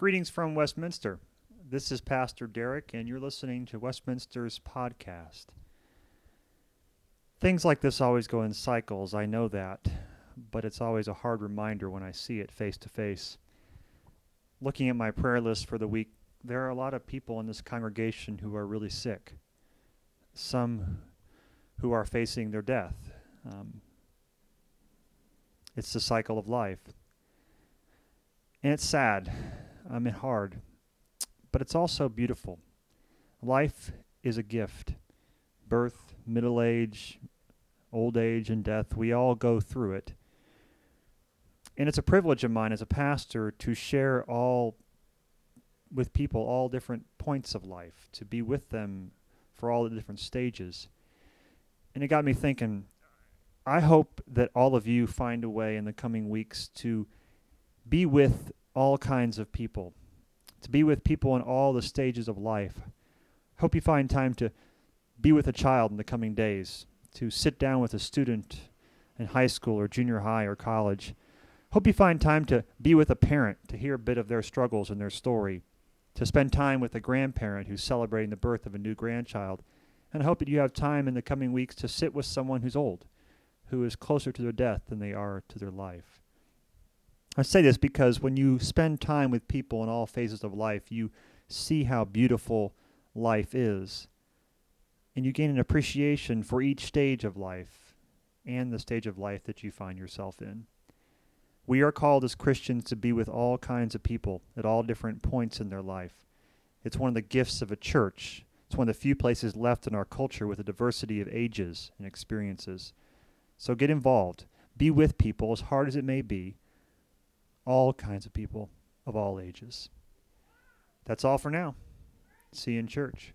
Greetings from Westminster. This is Pastor Derek, and you're listening to Westminster's podcast. Things like this always go in cycles, I know that, but it's always a hard reminder when I see it face to face. Looking at my prayer list for the week, there are a lot of people in this congregation who are really sick, some who are facing their death. Um, it's the cycle of life. And it's sad Um, I mean, hard, but it's also beautiful. Life is a gift. Birth, middle age, old age, and death, we all go through it. And it's a privilege of mine as a pastor to share all with people all different points of life, to be with them for all the different stages. And it got me thinking I hope that all of you find a way in the coming weeks to be with all kinds of people, to be with people in all the stages of life. Hope you find time to be with a child in the coming days, to sit down with a student in high school or junior high or college. Hope you find time to be with a parent, to hear a bit of their struggles and their story, to spend time with a grandparent who's celebrating the birth of a new grandchild. And I hope that you have time in the coming weeks to sit with someone who's old, who is closer to their death than they are to their life. I say this because when you spend time with people in all phases of life, you see how beautiful life is. And you gain an appreciation for each stage of life and the stage of life that you find yourself in. We are called as Christians to be with all kinds of people at all different points in their life. It's one of the gifts of a church. It's one of the few places left in our culture with a diversity of ages and experiences. So get involved. Be with people, as hard as it may be all kinds of people of all ages. That's all for now. See you in church.